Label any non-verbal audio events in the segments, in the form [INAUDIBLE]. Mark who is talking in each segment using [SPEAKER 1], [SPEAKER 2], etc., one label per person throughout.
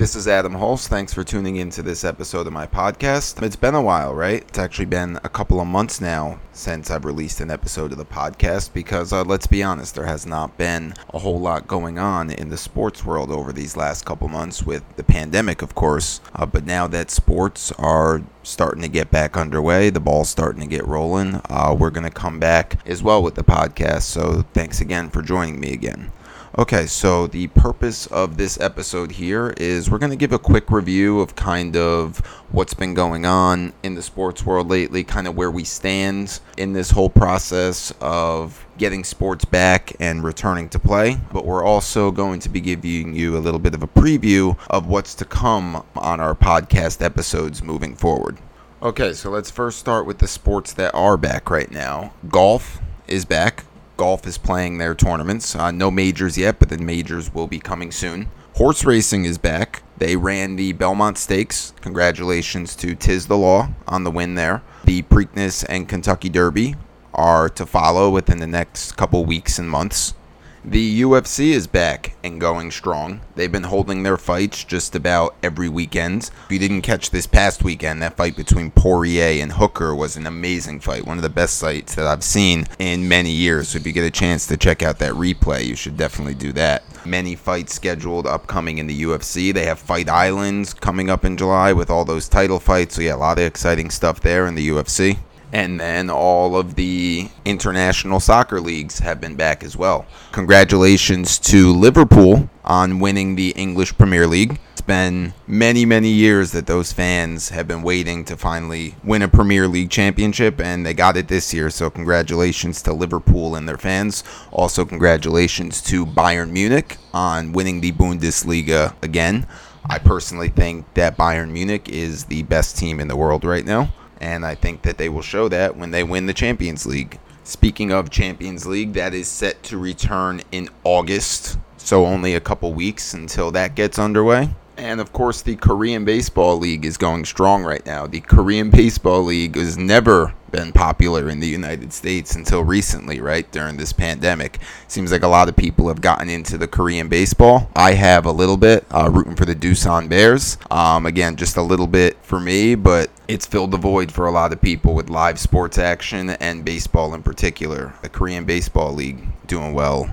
[SPEAKER 1] This is Adam Hulse. Thanks for tuning into this episode of my podcast. It's been a while, right? It's actually been a couple of months now since I've released an episode of the podcast because uh, let's be honest, there has not been a whole lot going on in the sports world over these last couple months with the pandemic, of course. Uh, but now that sports are starting to get back underway, the ball's starting to get rolling, uh, we're going to come back as well with the podcast. So thanks again for joining me again. Okay, so the purpose of this episode here is we're going to give a quick review of kind of what's been going on in the sports world lately, kind of where we stand in this whole process of getting sports back and returning to play. But we're also going to be giving you a little bit of a preview of what's to come on our podcast episodes moving forward. Okay, so let's first start with the sports that are back right now. Golf is back golf is playing their tournaments. Uh, no majors yet, but the majors will be coming soon. Horse racing is back. They ran the Belmont Stakes. Congratulations to Tiz the Law on the win there. The Preakness and Kentucky Derby are to follow within the next couple weeks and months. The UFC is back and going strong. They've been holding their fights just about every weekend. If you didn't catch this past weekend, that fight between Poirier and Hooker was an amazing fight. One of the best fights that I've seen in many years. So if you get a chance to check out that replay, you should definitely do that. Many fights scheduled upcoming in the UFC. They have Fight Islands coming up in July with all those title fights. So yeah, a lot of exciting stuff there in the UFC. And then all of the international soccer leagues have been back as well. Congratulations to Liverpool on winning the English Premier League. It's been many, many years that those fans have been waiting to finally win a Premier League championship, and they got it this year. So, congratulations to Liverpool and their fans. Also, congratulations to Bayern Munich on winning the Bundesliga again. I personally think that Bayern Munich is the best team in the world right now and I think that they will show that when they win the Champions League. Speaking of Champions League, that is set to return in August, so only a couple weeks until that gets underway. And of course, the Korean Baseball League is going strong right now. The Korean Baseball League has never been popular in the United States until recently, right? During this pandemic. Seems like a lot of people have gotten into the Korean baseball. I have a little bit, uh, rooting for the Doosan Bears. Um, again, just a little bit for me, but it's filled the void for a lot of people with live sports action and baseball in particular. The Korean Baseball League doing well.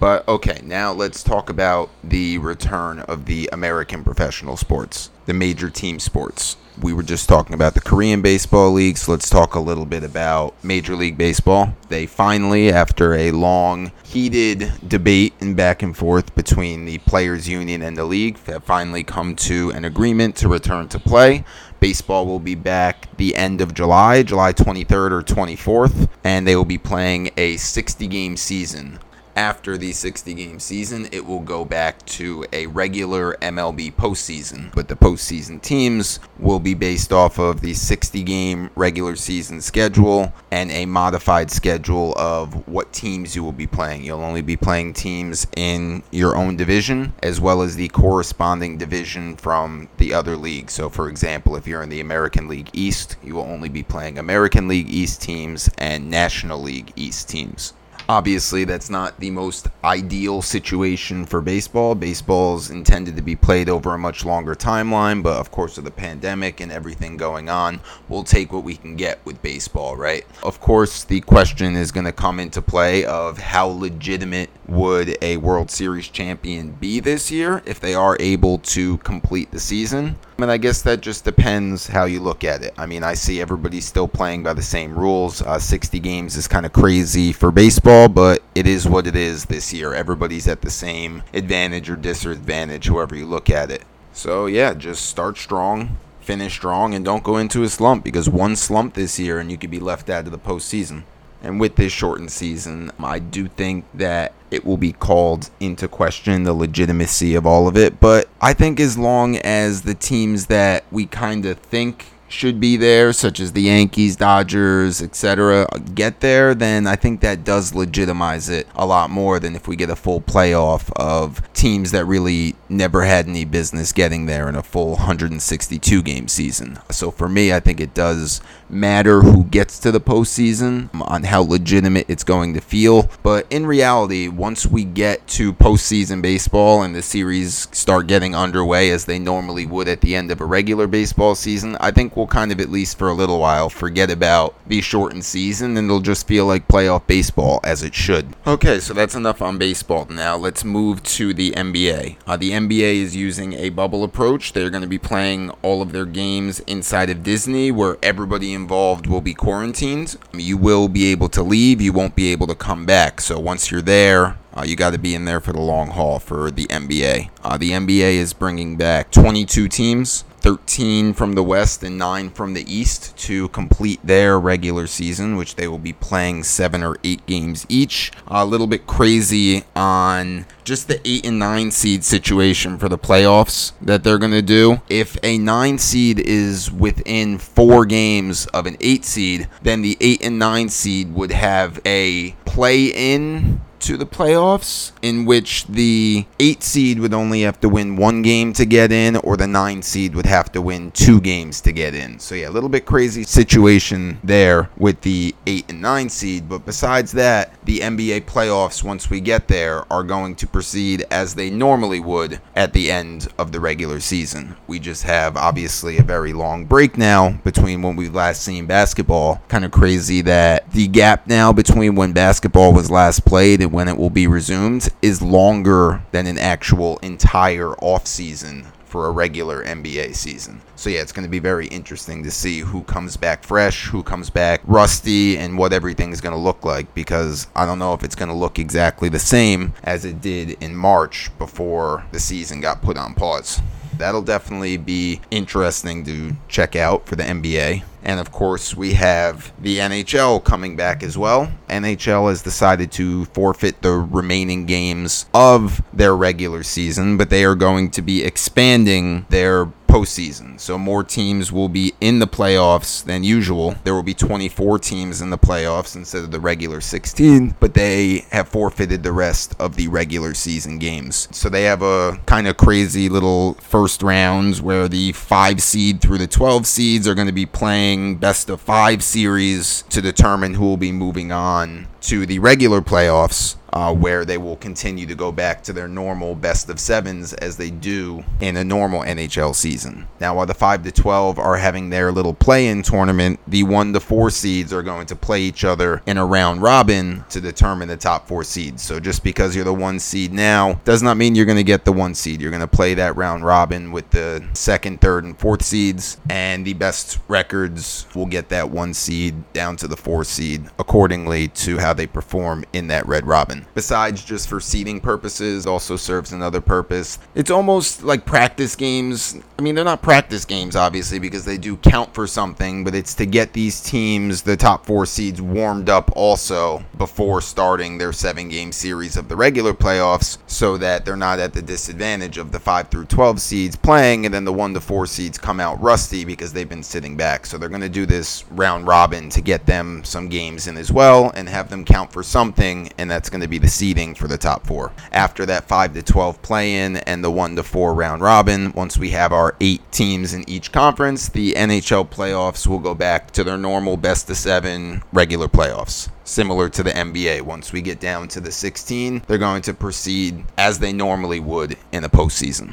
[SPEAKER 1] But okay, now let's talk about the return of the American professional sports, the major team sports. We were just talking about the Korean Baseball League, so let's talk a little bit about Major League Baseball. They finally, after a long, heated debate and back and forth between the Players Union and the league, have finally come to an agreement to return to play. Baseball will be back the end of July, July 23rd or 24th, and they will be playing a 60 game season after the 60 game season, it will go back to a regular MLB postseason. But the postseason teams will be based off of the 60 game regular season schedule and a modified schedule of what teams you will be playing. You'll only be playing teams in your own division as well as the corresponding division from the other league. So, for example, if you're in the American League East, you will only be playing American League East teams and National League East teams. Obviously, that's not the most ideal situation for baseball. Baseball's intended to be played over a much longer timeline, but of course, with the pandemic and everything going on, we'll take what we can get with baseball, right? Of course, the question is going to come into play of how legitimate would a World Series champion be this year if they are able to complete the season. And I guess that just depends how you look at it. I mean, I see everybody still playing by the same rules. Uh, 60 games is kind of crazy for baseball, but it is what it is this year. Everybody's at the same advantage or disadvantage, however you look at it. So, yeah, just start strong, finish strong, and don't go into a slump because one slump this year and you could be left out of the postseason. And with this shortened season, I do think that it will be called into question the legitimacy of all of it. But I think as long as the teams that we kind of think should be there, such as the Yankees, Dodgers, etc., get there, then I think that does legitimize it a lot more than if we get a full playoff of teams that really never had any business getting there in a full 162 game season. So for me, I think it does matter who gets to the postseason on how legitimate it's going to feel. But in reality, once we get to postseason baseball and the series start getting underway as they normally would at the end of a regular baseball season, I think we'll kind of, at least for a little while, forget about the shortened season and it'll just feel like playoff baseball as it should. Okay, so that's enough on baseball. Now let's move to the NBA. Uh, the NBA is using a bubble approach. They're going to be playing all of their games inside of Disney where everybody involved will be quarantined. You will be able to leave, you won't be able to come back. So once you're there, uh, you got to be in there for the long haul for the NBA. Uh, the NBA is bringing back 22 teams 13 from the West and 9 from the East to complete their regular season, which they will be playing 7 or 8 games each. A little bit crazy on just the 8 and 9 seed situation for the playoffs that they're going to do. If a 9 seed is within 4 games of an 8 seed, then the 8 and 9 seed would have a play in to the playoffs, in which the eight seed would only have to win one game to get in, or the nine seed would have to win two games to get in. So, yeah, a little bit crazy situation there with the eight and nine seed. But besides that, the NBA playoffs, once we get there, are going to proceed as they normally would at the end of the regular season. We just have obviously a very long break now between when we've last seen basketball. Kind of crazy that the gap now between when basketball was last played and when it will be resumed is longer than an actual entire off season for a regular NBA season. So yeah, it's going to be very interesting to see who comes back fresh, who comes back rusty, and what everything's going to look like because I don't know if it's going to look exactly the same as it did in March before the season got put on pause. That'll definitely be interesting to check out for the NBA. And of course, we have the NHL coming back as well. NHL has decided to forfeit the remaining games of their regular season, but they are going to be expanding their postseason. So more teams will be in the playoffs than usual. There will be 24 teams in the playoffs instead of the regular 16, but they have forfeited the rest of the regular season games. So they have a kind of crazy little first rounds where the 5 seed through the 12 seeds are going to be playing best of 5 series to determine who will be moving on to the regular playoffs uh, where they will continue to go back to their normal best of sevens as they do in a normal NHL season. Now, while the 5 to 12 are having their little play in tournament, the 1 to 4 seeds are going to play each other in a round robin to determine the top 4 seeds. So, just because you're the 1 seed now does not mean you're going to get the 1 seed. You're going to play that round robin with the second, third, and fourth seeds, and the best records will get that 1 seed down to the 4 seed accordingly to how they perform in that red robin. Besides just for seeding purposes, also serves another purpose. It's almost like practice games. I mean, they're not practice games, obviously, because they do count for something, but it's to get these teams, the top four seeds, warmed up also before starting their seven game series of the regular playoffs so that they're not at the disadvantage of the 5 through 12 seeds playing and then the 1 to 4 seeds come out rusty because they've been sitting back. So they're going to do this round robin to get them some games in as well and have them count for something, and that's going to be the seeding for the top four. After that 5 to 12 play in and the 1 to 4 round robin, once we have our eight teams in each conference, the NHL playoffs will go back to their normal best of seven regular playoffs similar to the NBA. Once we get down to the 16, they're going to proceed as they normally would in a postseason.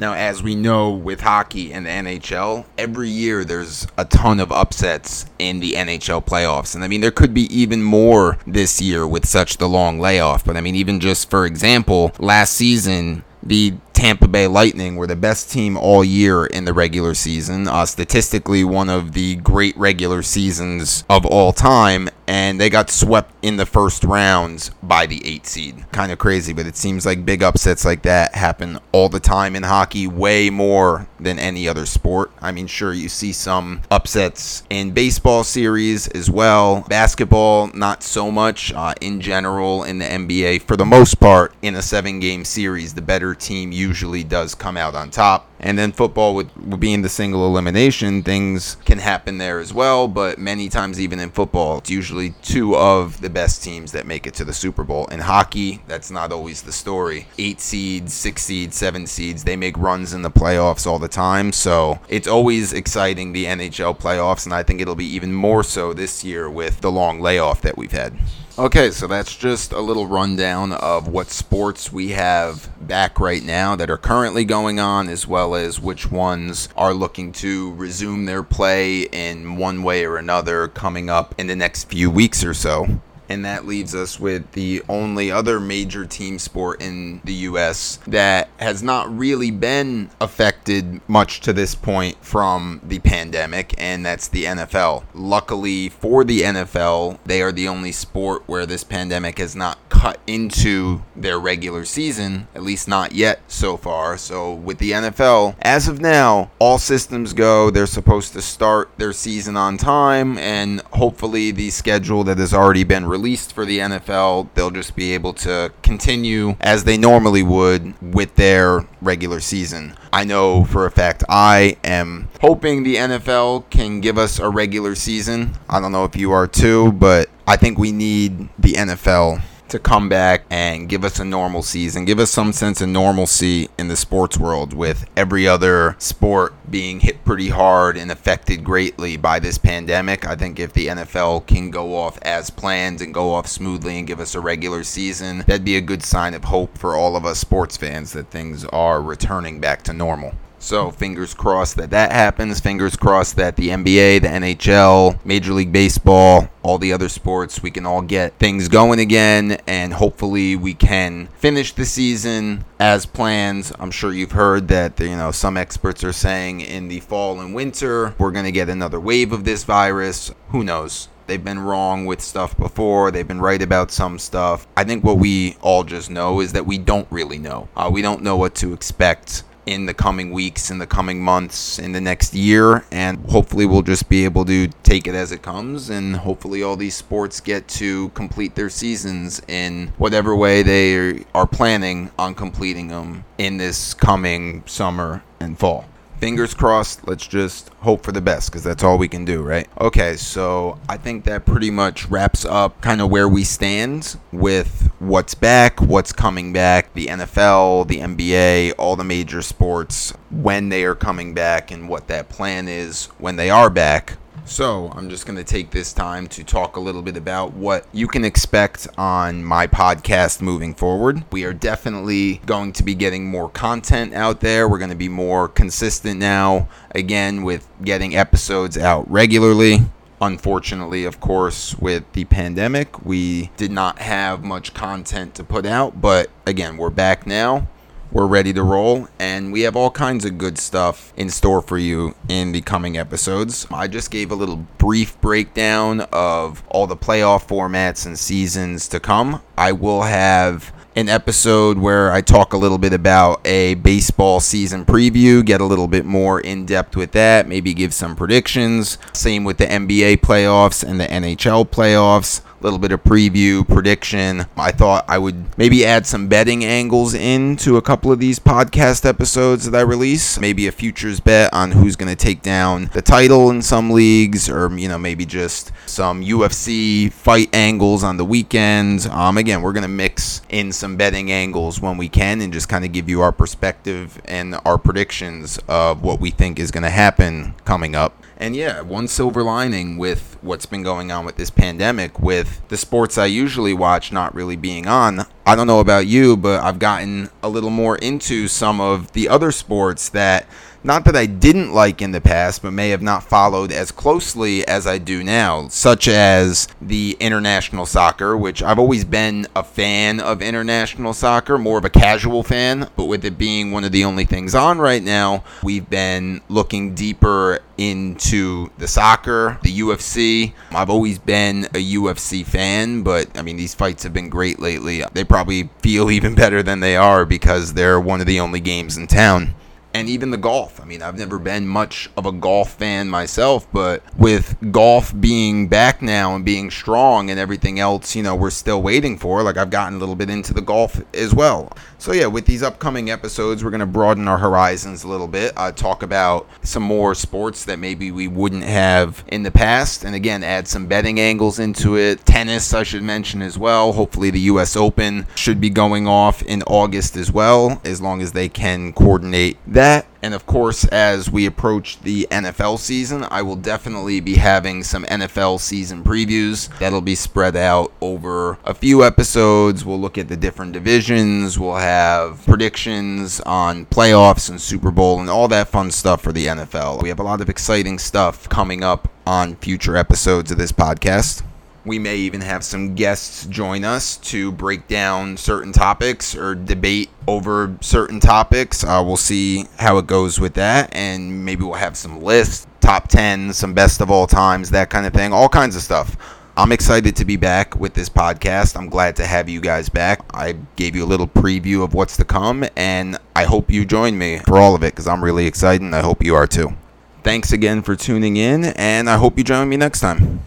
[SPEAKER 1] Now, as we know with hockey and the NHL, every year there's a ton of upsets in the NHL playoffs. And I mean, there could be even more this year with such the long layoff. But I mean, even just for example, last season, the Tampa Bay Lightning were the best team all year in the regular season. Uh, statistically, one of the great regular seasons of all time. And they got swept in the first rounds by the eight seed. Kind of crazy, but it seems like big upsets like that happen all the time in hockey, way more than any other sport. I mean, sure, you see some upsets in baseball series as well. Basketball, not so much. Uh, in general, in the NBA, for the most part, in a seven game series, the better team usually usually does come out on top. And then football, with, with being the single elimination, things can happen there as well. But many times, even in football, it's usually two of the best teams that make it to the Super Bowl. In hockey, that's not always the story. Eight seeds, six seeds, seven seeds, they make runs in the playoffs all the time. So it's always exciting, the NHL playoffs. And I think it'll be even more so this year with the long layoff that we've had. Okay, so that's just a little rundown of what sports we have back right now that are currently going on, as well as which ones are looking to resume their play in one way or another coming up in the next few weeks or so and that leaves us with the only other major team sport in the US that has not really been affected much to this point from the pandemic, and that's the NFL. Luckily for the NFL, they are the only sport where this pandemic has not cut into their regular season, at least not yet so far. So, with the NFL, as of now, all systems go. They're supposed to start their season on time, and hopefully, the schedule that has already been released released for the NFL, they'll just be able to continue as they normally would with their regular season. I know for a fact I am hoping the NFL can give us a regular season. I don't know if you are too, but I think we need the NFL to come back and give us a normal season, give us some sense of normalcy in the sports world with every other sport being hit pretty hard and affected greatly by this pandemic. I think if the NFL can go off as planned and go off smoothly and give us a regular season, that'd be a good sign of hope for all of us sports fans that things are returning back to normal. So fingers crossed that that happens. Fingers crossed that the NBA, the NHL, Major League Baseball, all the other sports, we can all get things going again, and hopefully we can finish the season as planned. I'm sure you've heard that you know some experts are saying in the fall and winter we're going to get another wave of this virus. Who knows? They've been wrong with stuff before. They've been right about some stuff. I think what we all just know is that we don't really know. Uh, we don't know what to expect in the coming weeks, in the coming months, in the next year. And hopefully, we'll just be able to take it as it comes. And hopefully, all these sports get to complete their seasons in whatever way they are planning on completing them in this coming summer and fall fingers crossed. Let's just hope for the best because that's all we can do, right? Okay, so I think that pretty much wraps up kind of where we stand with what's back, what's coming back, the NFL, the NBA, all the major sports, when they are coming back, and what that plan is when they are back. So, I'm just going to take this time to talk a little bit about what you can expect on my podcast moving forward. We are definitely going to be getting more content out there. We're going to be more consistent now, again, with getting episodes out regularly. Unfortunately, of course, with the pandemic, we did not have much content to put out, but again, we're back now we're ready to roll and we have all kinds of good stuff in store for you in the coming episodes. I just gave a little brief breakdown of all the playoff formats and seasons to come. I will have an episode where I talk a little bit about a baseball season preview, get a little bit more in depth with that, maybe give some predictions. Same with the NBA playoffs and the NHL playoffs little bit of preview, prediction. I thought I would maybe add some betting angles into a couple of these podcast episodes that I release. Maybe a futures bet on who's going to take down the title in some leagues, or, you know, maybe just some UFC fight angles on the weekends. Um, again, we're going to mix in some betting angles when we can and just kind of give you our perspective and our predictions of what we think is going to happen coming up. And yeah, one silver lining with what's been going on with this pandemic, with the sports I usually watch not really being on, I don't know about you, but I've gotten a little more into some of the other sports that not that I didn't like in the past, but may have not followed as closely as I do now, such as the international soccer, which I've always been a fan of international soccer, more of a casual fan, but with it being one of the only things on right now, we've been looking deeper into the soccer, the UFC. I've always been a UFC fan, but I mean, these fights have been great lately. They probably feel [LAUGHS] even better than they are because they're one of the only games in town. And even the golf. I mean, I've never been much of a golf fan myself, but with golf being back now and being strong and everything else, you know, we're still waiting for, like I've gotten a little bit into the golf as well. So yeah, with these upcoming episodes, we're going to broaden our horizons a little bit, uh, talk about some more sports that maybe we wouldn't have in the past, and again, add some betting angles into it. Tennis, I should mention as well. Hopefully, the U.S. Open should be going off in August as well, as long as they can coordinate that. And of course, as we approach the NFL season, I will definitely be having some NFL season previews that'll be spread out over a few episodes. We'll look at the different divisions, we'll have predictions on playoffs and Super Bowl and all that fun stuff for the NFL. We have a lot of exciting stuff coming up on future episodes of this podcast. We may even have some guests join us to break down certain topics or debate over certain topics. Uh, we'll see how it goes with that, and maybe we'll have some lists, top 10, some best of all times, that kind of thing, all kinds of stuff. I'm excited to be back with this podcast. I'm glad to have you guys back. I gave you a little preview of what's to come, and I hope you join me for all of it because I'm really excited, and I hope you are too. Thanks again for tuning in, and I hope you join me next time.